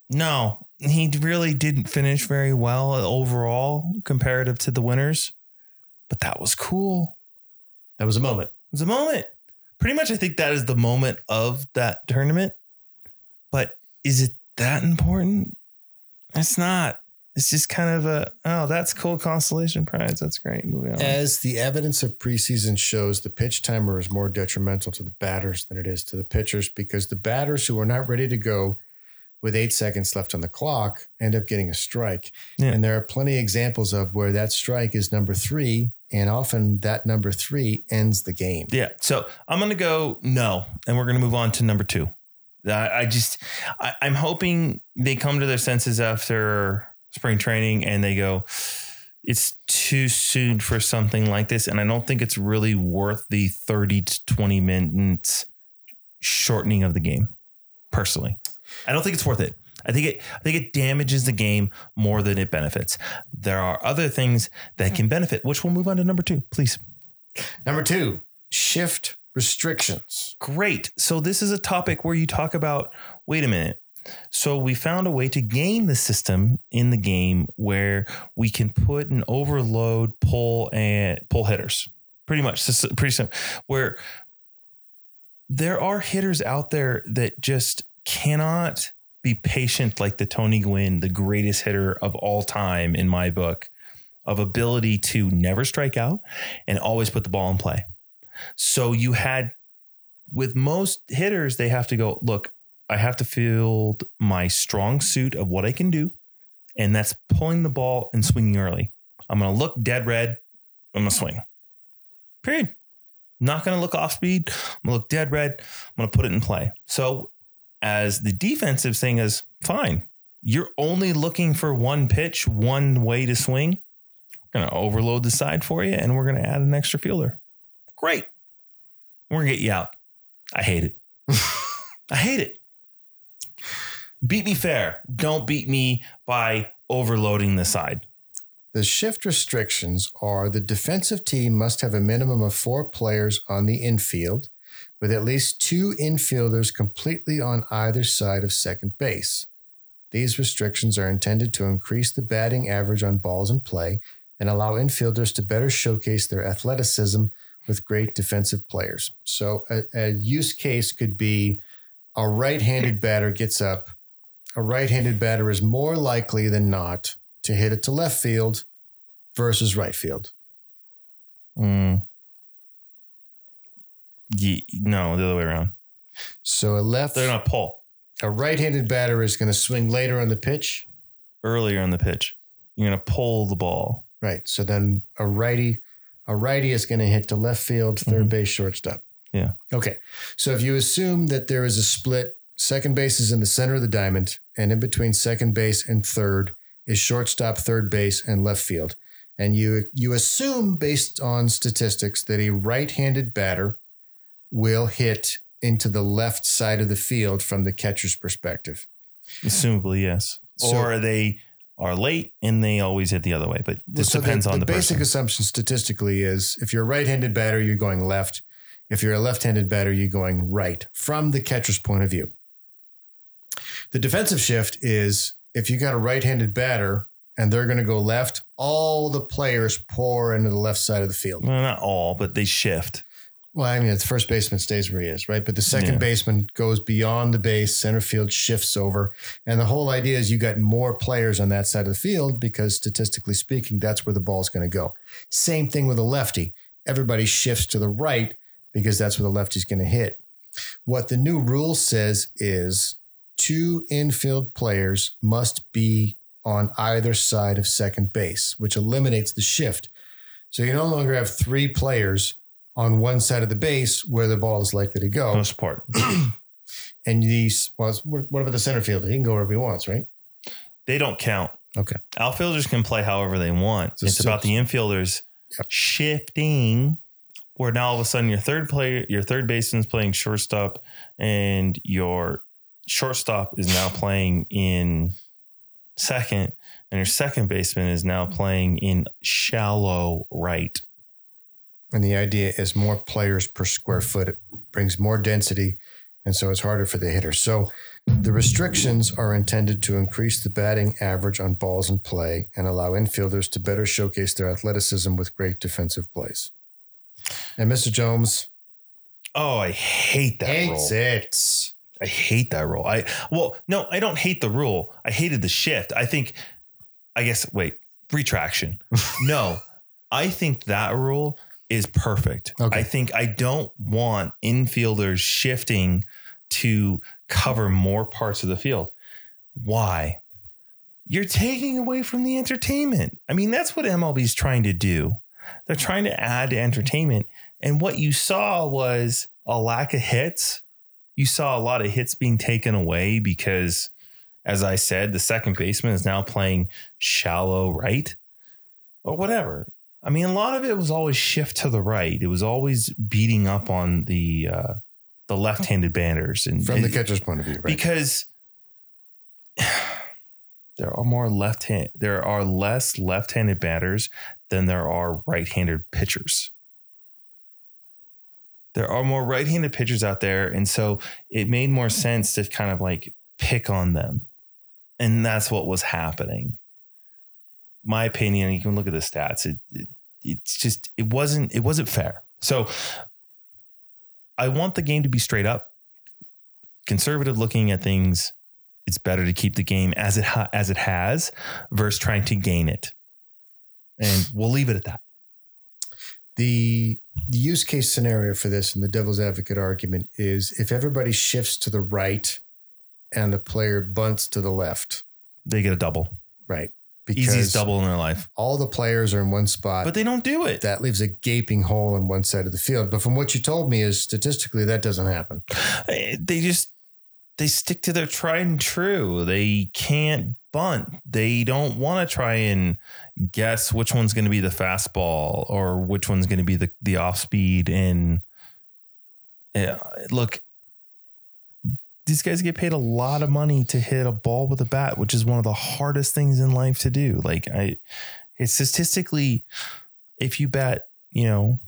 No, he really didn't finish very well overall comparative to the winners, but that was cool. That was a moment. It was a moment. Pretty much, I think that is the moment of that tournament. But is it that important? It's not. It's just kind of a oh, that's cool constellation prize. That's great. Moving on. As the evidence of preseason shows, the pitch timer is more detrimental to the batters than it is to the pitchers because the batters who are not ready to go with eight seconds left on the clock end up getting a strike. Yeah. And there are plenty of examples of where that strike is number three, and often that number three ends the game. Yeah. So I'm going to go no, and we're going to move on to number two. I, I just, I, I'm hoping they come to their senses after spring training and they go, it's too soon for something like this. And I don't think it's really worth the 30 to 20 minutes shortening of the game, personally. I don't think it's worth it. I think it I think it damages the game more than it benefits. There are other things that can benefit, which we'll move on to number two, please. Number two, shift restrictions. Great. So this is a topic where you talk about, wait a minute. So we found a way to game the system in the game where we can put an overload pull and pull hitters. Pretty much, pretty simple. Where there are hitters out there that just cannot be patient like the Tony Gwynn, the greatest hitter of all time in my book, of ability to never strike out and always put the ball in play. So you had with most hitters, they have to go, look, I have to field my strong suit of what I can do. And that's pulling the ball and swinging early. I'm going to look dead red. I'm going to swing. Period. Not going to look off speed. I'm going to look dead red. I'm going to put it in play. So, as the defensive thing is fine, you're only looking for one pitch, one way to swing. We're going to overload the side for you and we're going to add an extra fielder. Great. We're going to get you out. I hate it. *laughs* I hate it. Beat me fair. Don't beat me by overloading the side. The shift restrictions are the defensive team must have a minimum of four players on the infield, with at least two infielders completely on either side of second base. These restrictions are intended to increase the batting average on balls in play and allow infielders to better showcase their athleticism with great defensive players. So, a, a use case could be a right handed batter gets up. A right handed batter is more likely than not to hit it to left field versus right field. Mm. Ye- no, the other way around. So a left, They're going to pull a right-handed batter is going to swing later on the pitch. earlier on the pitch. You're going to pull the ball. Right. So then a righty, a righty is going to hit to left field, 3rd Mhm. base, shortstop. Yeah. Okay. So if you assume that there is a split, second base is in the center of the diamond, and in between second base and third is shortstop, third base, and left field. And you you assume based on statistics that a right-handed batter will hit into the left side of the field from the catcher's perspective. Assumably, yes. So- or they are late and they always hit the other way. But this So depends the, on the, the basic person. assumption statistically is if you're a right-handed batter, you're going left. If you're a left-handed batter, you're going right from the catcher's point of view. The defensive shift is if you got a right-handed batter and they're going to go left, all the players pour into the left side of the field. Well, not all, but they shift. Well, I mean, the first baseman stays where he is, right? But the second Yeah. baseman goes beyond the base, center field shifts over. And the whole idea is you got more players on that side of the field because statistically speaking, that's where the ball is going to go. Same thing with a lefty. Everybody shifts to the right because that's where the lefty's going to hit. What the new rule says is two infield players must be on either side of second base, which eliminates the shift. So you no longer have three players on one side of the base where the ball is likely to go. Most part. *clears throat* and these, well, what about the center fielder? He can go wherever he wants, right? They don't count. Okay. Outfielders can play however they want. So it's still- about the infielders Yep. shifting where now all of a sudden your third player, your third baseman's playing shortstop and your shortstop is now playing in second and your second baseman is now playing in shallow right. And the idea is more players per square foot. It brings more density. And so it's harder for the hitter. So the restrictions are intended to increase the batting average on balls in play and allow infielders to better showcase their athleticism with great defensive plays. And Mr. Jomes Oh, I hate that rule. hates it. I hate that rule. I well, no, I don't hate the rule. I hated the shift. I think I guess wait, retraction. *laughs* no. I think that rule is perfect. Okay. I think I don't want infielders shifting to cover more parts of the field. Why? You're taking away from the entertainment. I mean, that's what MLB's trying to do. They're trying to add to entertainment. And what you saw was a lack of hits. You saw a lot of hits being taken away because, as I said, the second baseman is now playing shallow right or whatever. I mean, a lot of it was always shift to the right. It was always beating up on the uh, the left-handed batters and From the catcher's point of view, right? because *sighs* there are more left hand there are less left-handed batters than there are right-handed pitchers. There are more right-handed pitchers out there and so it made more sense to kind of like pick on them. And that's what was happening. My opinion, you can look at the stats. It, it it's just it wasn't it wasn't fair. So I want the game to be straight up conservative looking at things, it's better to keep the game as it ha- as it has versus trying to gain it. And we'll leave it at that. the the use case scenario for this and the devil's advocate argument is if everybody shifts to the right and the player bunts to the left, They get a double. right? Easiest double in their life. all the players are in one spot. But they don't do it. that leaves a gaping hole in one side of the field. But from what you told me is statistically that doesn't happen. Eh, they just they stick to their tried and true. They can't bunt. They don't want to try and guess which one's going to be the fastball or which one's going to be the the off speed. And yeah, look, these guys get paid a lot of money to hit a ball with a bat, which is one of the hardest things in life to do. Like I, it's statistically, if you bet, you know,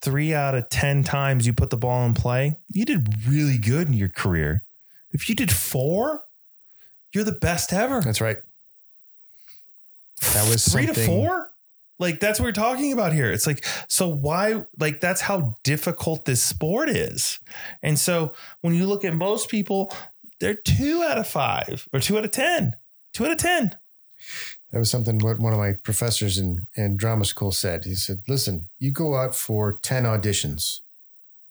three out of 10 times you put the ball in play, you did really good in your career. If you did four, you're the best ever. That's right. That was three to four. Like that's what we're talking about here. It's like, so why, like, that's how difficult this sport is. And so when you look at most people, they're two out of five or two out of 10, two out of 10. That was something what one of my professors in, in drama school said. He said, listen, you go out for 10 auditions,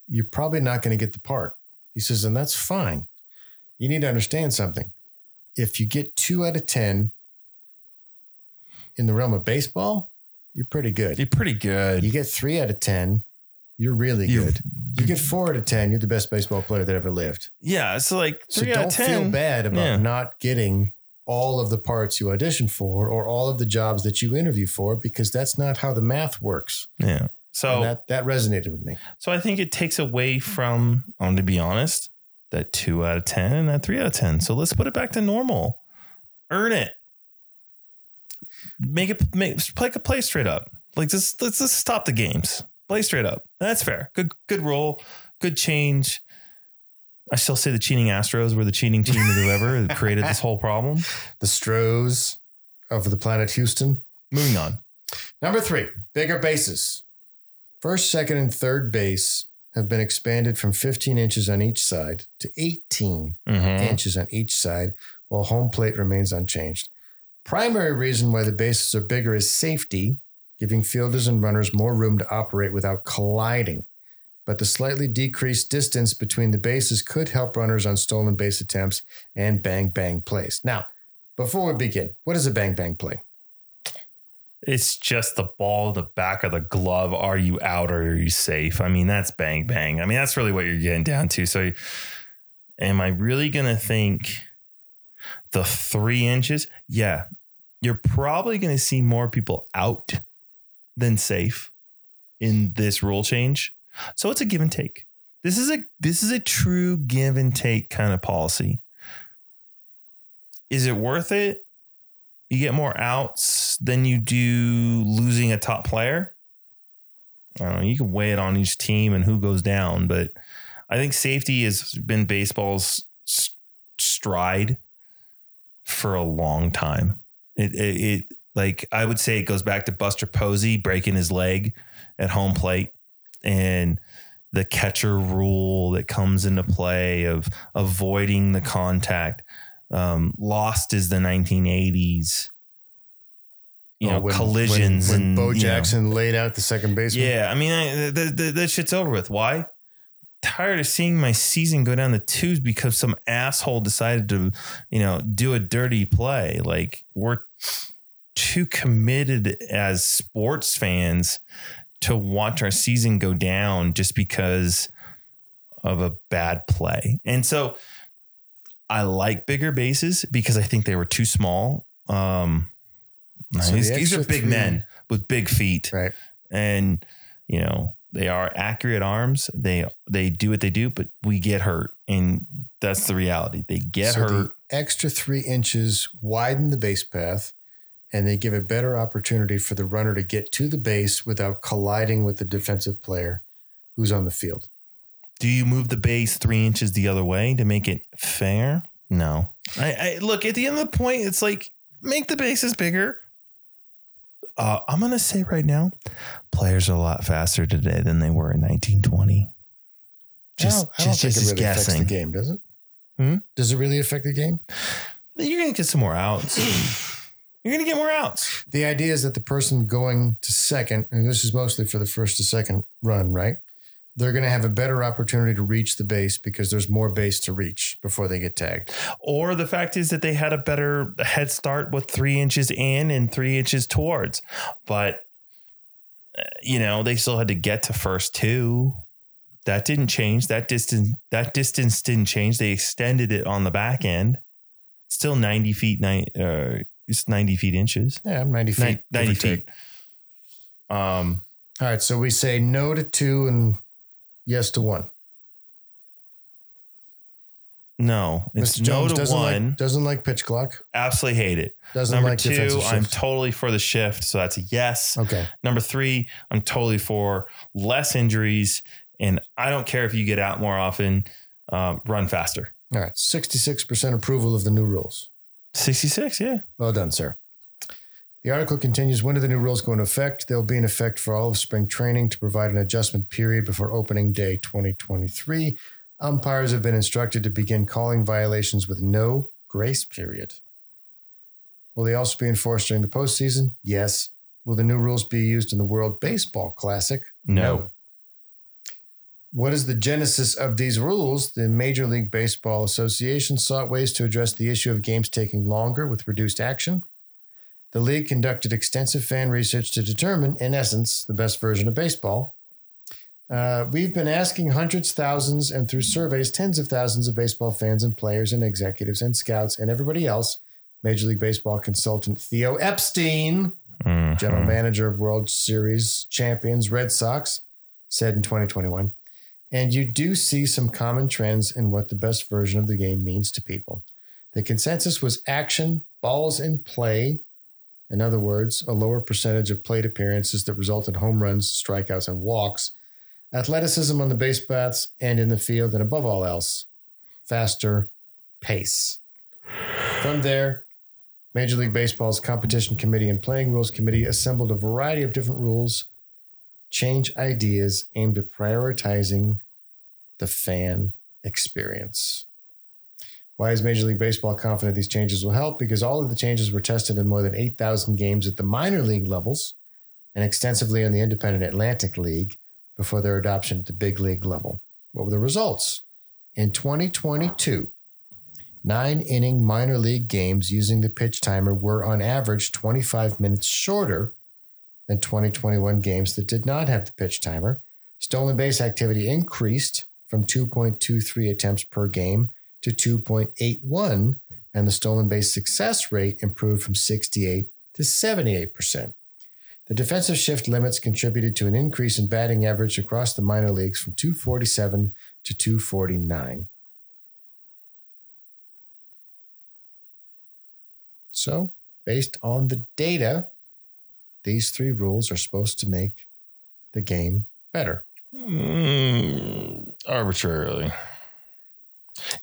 you're probably not going to get the part. He says, and that's fine. You need to understand something. If you get two out of 10 in the realm of baseball, you're pretty good. You're pretty good. You get three out of 10, you're really You- good. You get four out of 10, you're the best baseball player that ever lived. yeah. So, like So don't of 10. feel bad about Yeah. not getting all of the parts you audition for or all of the jobs that you interview for because that's not how the math works. Yeah. So And that that resonated with me. So I think it takes away from, I'm to be honest, that two out of 10 and that three out of 10. So let's put it back to normal. Earn it. Make it, make, play, a play straight up. Like just, let's just stop the games. Play straight up. That's fair. Good, good roll. Good change. I still say the cheating Astros were the cheating team of whoever created this whole problem. *laughs* The Stros of the planet Houston. Moving on. Number three, bigger bases. First, second, and third base have been expanded from 15 inches on each side to 18 Mhm. inches on each side, while home plate remains unchanged. Primary reason why the bases are bigger is safety, giving fielders and runners more room to operate without colliding. But the slightly decreased distance between the bases could help runners on stolen base attempts and bang bang plays. Now, before we begin, what is a bang bang play? It's just the ball the back of the glove. Are you out or are you safe? I mean, that's bang bang. I mean, that's really what you're getting down to. So, am I really going to think? The three inches, yeah, you're probably going to see more people out than safe in this rule change. So it's a give and take. This is a this is a true give and take kind of policy. Is it worth it? You get more outs than you do losing a top player. Know. You can weigh it on each team and who goes down, but I think safety has been baseball's stride for a long time. It, it, it like I would say it goes back to Buster Posey breaking his leg at home plate and the catcher rule that comes into play of avoiding the contact. Um, lost is the 1980s. You oh, know, when, collisions when, when and Bo Jackson know, laid out the second baseman. Yeah, I mean, I, the, the, that shit's over with. Why? Tired of seeing my season go down the tubes because some asshole decided to, you know, do a dirty play. Like we're too committed as sports fans to watch our season go down just because of a bad play. And so I like bigger bases because I think they were too small. Um, so these, the these, are big three, men with big feet. Right. And, you know, they are accurate arms. They they do what they do, but we get hurt. And that's the reality. They get so hurt. The extra three inches widen the base path and they give a better opportunity for the runner to get to the base without colliding with the defensive player who's on the field. Do you move the base three inches the other way to make it fair? No. I, I look at the end of the point. It's like make the bases bigger. Uh, I'm gonna say right now, players are a lot faster today than they were in 1920. Just, I don't, I don't just, think just it really guessing. affects the game, does it? Hmm? Does it really affect the game? You're gonna get some more outs. *clears throat* You're going to get more outs. The idea is that the person going to second, and this is mostly for the first to second run, right? They're going to have a better opportunity to reach the base because there's more base to reach before they get tagged. Or the fact is that they had a better head start with three inches in and three inches towards. But, uh, you know, they still had to get to first two. That didn't change. That distance, that distance didn't change. They extended it on the back end. Still 90 feet, nine, uh, it's 90 feet inches. Yeah, I'm 90 feet. 90 feet. Um, All right. So we say no to two and yes to one. No, it's Mr. Jomes no to doesn't one. Like, doesn't like pitch clock. Absolutely hate it. Doesn't Number like two, I'm totally for the shift. So that's a yes. Okay. Number three, I'm totally for less injuries. And I don't care if you get out more often, uh, run faster. All right. 66% approval of the new rules. 66, yeah. Well done, sir. The article continues When do the new rules go into effect? They'll be in effect for all of spring training to provide an adjustment period before opening day 2023. Umpires have been instructed to begin calling violations with no grace period. Will they also be enforced during the postseason? Yes. Will the new rules be used in the World Baseball Classic? No. no. What is the genesis of these rules? The Major League Baseball Association sought ways to address the issue of games taking longer with reduced action. The league conducted extensive fan research to determine, in essence, the best version of baseball. Uh, we've been asking hundreds, thousands, and through surveys, tens of thousands of baseball fans and players and executives and scouts and everybody else. Major League Baseball consultant Theo Epstein, mm-hmm. general manager of World Series champions Red Sox, said in 2021 and you do see some common trends in what the best version of the game means to people. The consensus was action, balls in play. In other words, a lower percentage of plate appearances that result in home runs, strikeouts, and walks, athleticism on the base paths and in the field, and above all else, faster pace. From there, Major League Baseball's competition committee and playing rules committee assembled a variety of different rules change ideas aimed at prioritizing the fan experience. Why is Major League Baseball confident these changes will help? Because all of the changes were tested in more than 8,000 games at the minor league levels and extensively in the independent Atlantic League before their adoption at the big league level. What were the results? In 2022, nine inning minor league games using the pitch timer were on average 25 minutes shorter than 2021 games that did not have the pitch timer. Stolen base activity increased from 2.23 attempts per game to 2.81 and the stolen base success rate improved from 68 to 78%. The defensive shift limits contributed to an increase in batting average across the minor leagues from 247 to 249. So, based on the data, these three rules are supposed to make the game better. Mm, arbitrarily.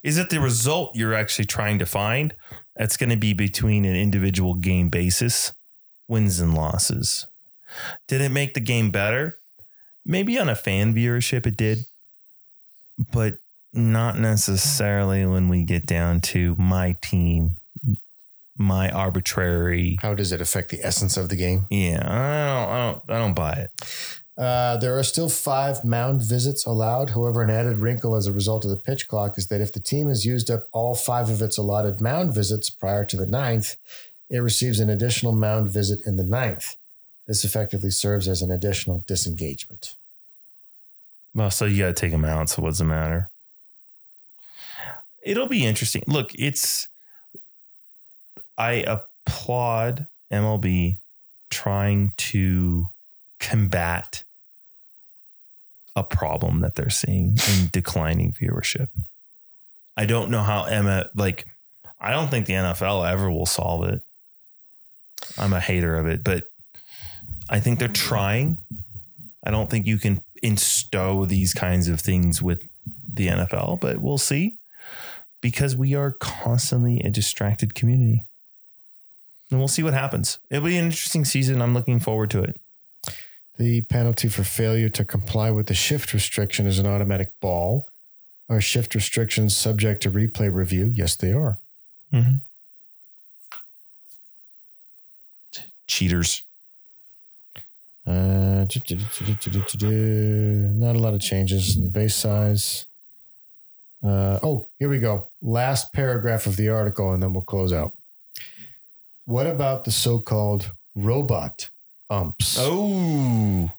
Is it the result you're actually trying to find? That's going to be between an individual game basis, wins and losses. Did it make the game better? Maybe on a fan viewership it did, but not necessarily when we get down to my team, my arbitrary. How does it affect the essence of the game? Yeah, I don't, I don't, I don't buy it. Uh, there are still five mound visits allowed. However, an added wrinkle as a result of the pitch clock is that if the team has used up all five of its allotted mound visits prior to the ninth, it receives an additional mound visit in the ninth. This effectively serves as an additional disengagement. Well, so you got to take them out. So what's the matter? It'll be interesting. Look, it's. I applaud MLB trying to combat a problem that they're seeing in *laughs* declining viewership. I don't know how Emma like I don't think the NFL ever will solve it. I'm a hater of it, but I think they're mm. trying. I don't think you can instow these kinds of things with the NFL, but we'll see because we are constantly a distracted community. And we'll see what happens. It'll be an interesting season. I'm looking forward to it. The penalty for failure to comply with the shift restriction is an automatic ball. Are shift restrictions subject to replay review? Yes, they are. Mm-hmm. Cheaters. Uh, not a lot of changes in the base size. Uh, oh, here we go. Last paragraph of the article, and then we'll close out. What about the so called robot umps? Oh,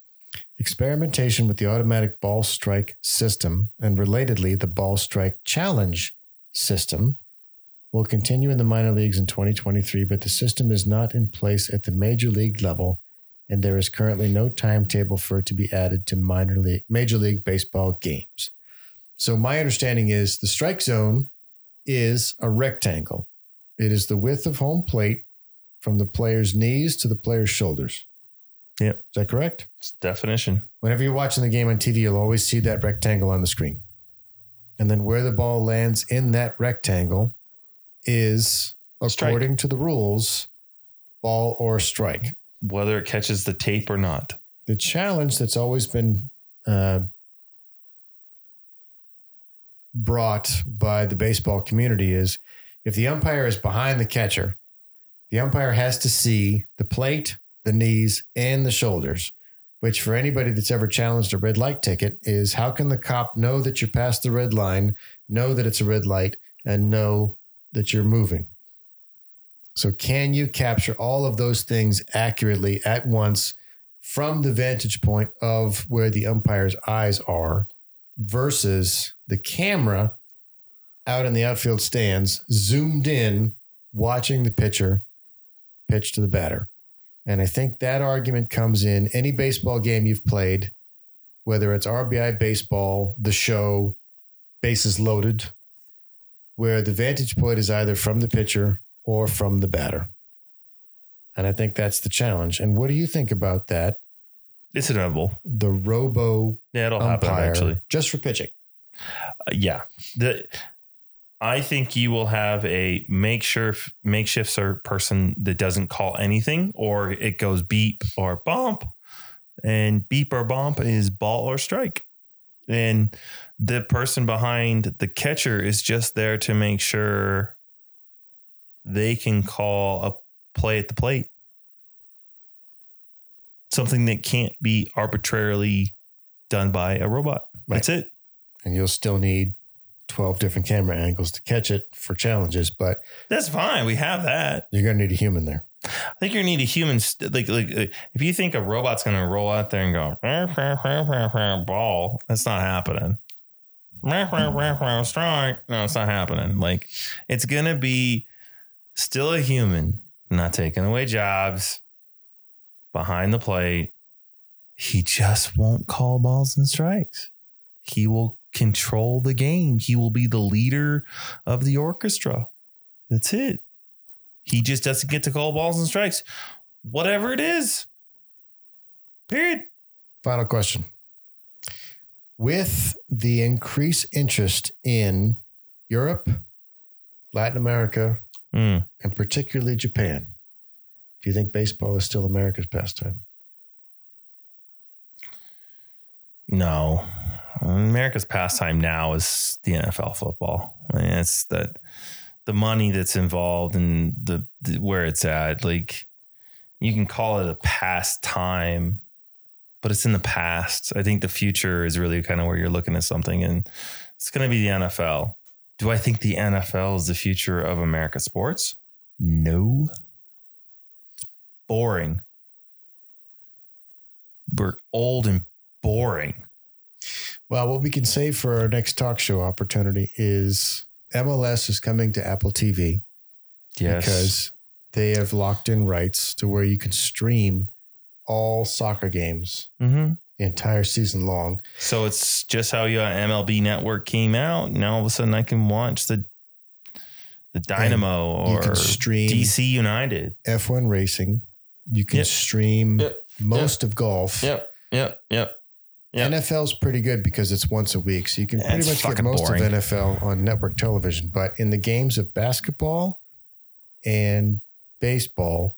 Experimentation with the automatic ball strike system and relatedly the ball strike challenge system will continue in the minor leagues in 2023, but the system is not in place at the major league level, and there is currently no timetable for it to be added to minor league major league baseball games. So my understanding is the strike zone is a rectangle. It is the width of home plate from the player's knees to the player's shoulders. Yep. Is that correct? it's definition. Whenever you're watching the game on TV, you'll always see that rectangle on the screen. And then where the ball lands in that rectangle is, Strike. according to the rules, ball or strike. Whether it catches the tape or not. The challenge that's always been uh, brought by the baseball community is if the umpire is behind the catcher, the umpire has to see the plate, the knees, and the shoulders. Which, for anybody that's ever challenged a red light ticket, is how can the cop know that you're past the red line, know that it's a red light, and know that you're moving? So, can you capture all of those things accurately at once from the vantage point of where the umpire's eyes are versus the camera out in the outfield stands, zoomed in, watching the pitcher pitch to the batter? And I think that argument comes in any baseball game you've played, whether it's RBI baseball, the show, bases loaded, where the vantage point is either from the pitcher or from the batter. And I think that's the challenge. And what do you think about that? It's inevitable. The robo Yeah, it'll happen umpire eventually. just for pitching. Uh, yeah. The I think you will have a makeshift makeshift ser- person that doesn't call anything, or it goes beep or bump, and beep or bump is ball or strike, and the person behind the catcher is just there to make sure they can call a play at the plate. Something that can't be arbitrarily done by a robot. That's it. And you'll still need 12 different camera angles to catch it for challenges, but That's fine. We have that. you're going to need a human there. I think you're gonna need a human. St- like, like, uh, if you think a robot's going to roll out there and go ball, that's not happening. Strike. No, it's not happening. Like, it's going to be still a human, not taking away jobs behind the plate. He just won't call balls and strikes. He will control the game. He will be the leader of the orchestra. That's it. He just doesn't get to call balls and strikes, whatever it is. Period. Final question. With the increased interest in Europe, Latin America, Mm. and particularly Japan, do you think baseball is still America's pastime? No. America's pastime now is the NFL football. I mean, it's that the money that's involved and the, the where it's at. Like you can call it a pastime, but it's in the past. I think the future is really kind of where you're looking at something, and it's going to be the NFL. Do I think the NFL is the future of America sports? No. It's boring. We're old and boring. Well, what we can say for our next talk show opportunity is MLS is coming to Apple TV Yes. because they have locked in rights to where you can stream all soccer games hmm the entire season long. So it's just how your MLB network came out. Now all of a sudden I can watch the the Dynamo you or can stream DC United. F1 racing. You can Yep. stream Yep. most of golf. Yep. Yep. Yep. Yep. NFL's pretty good because it's once a week. So you can pretty much get most boring. of NFL on network television. But in the games of basketball and baseball,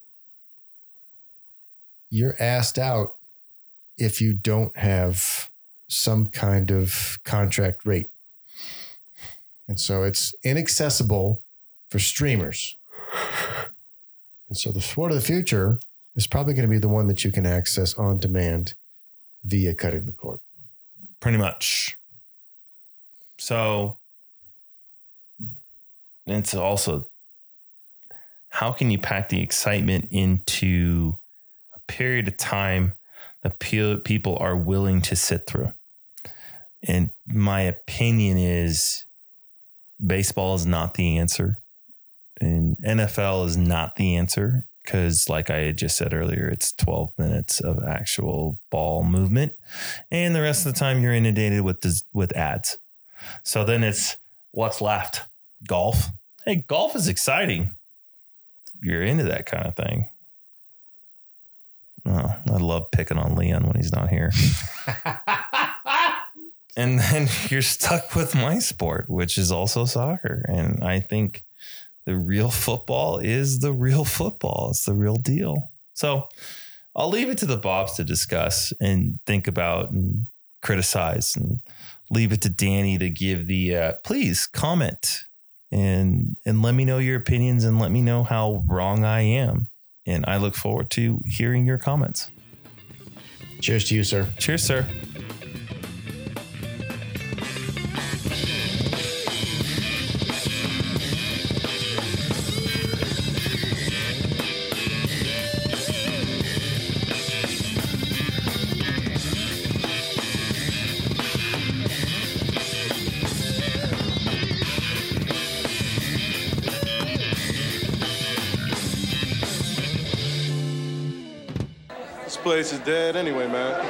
you're asked out if you don't have some kind of contract rate. And so it's inaccessible for streamers. And so the sport of the future is probably going to be the one that you can access on demand via cutting the cord. Pretty much. So it's also how can you pack the excitement into a period of time that people are willing to sit through? And my opinion is baseball is not the answer, and NFL is not the answer because, like I had just said earlier, it's 12 minutes of actual ball movement, and the rest of the time you're inundated with this, with ads. So then it's what's left? Golf. Hey, golf is exciting. You're into that kind of thing. Oh, I love picking on Leon when he's not here. *laughs* and then *laughs* you're stuck with my sport, which is also soccer. And I think the real football is the real football. It's the real deal. So I'll leave it to the Bobs to discuss and think about and criticize and leave it to Danny to give the uh, please comment and and let me know your opinions and let me know how wrong I am. And I look forward to hearing your comments. Cheers to you, sir. Cheers, sir. Dead anyway, man.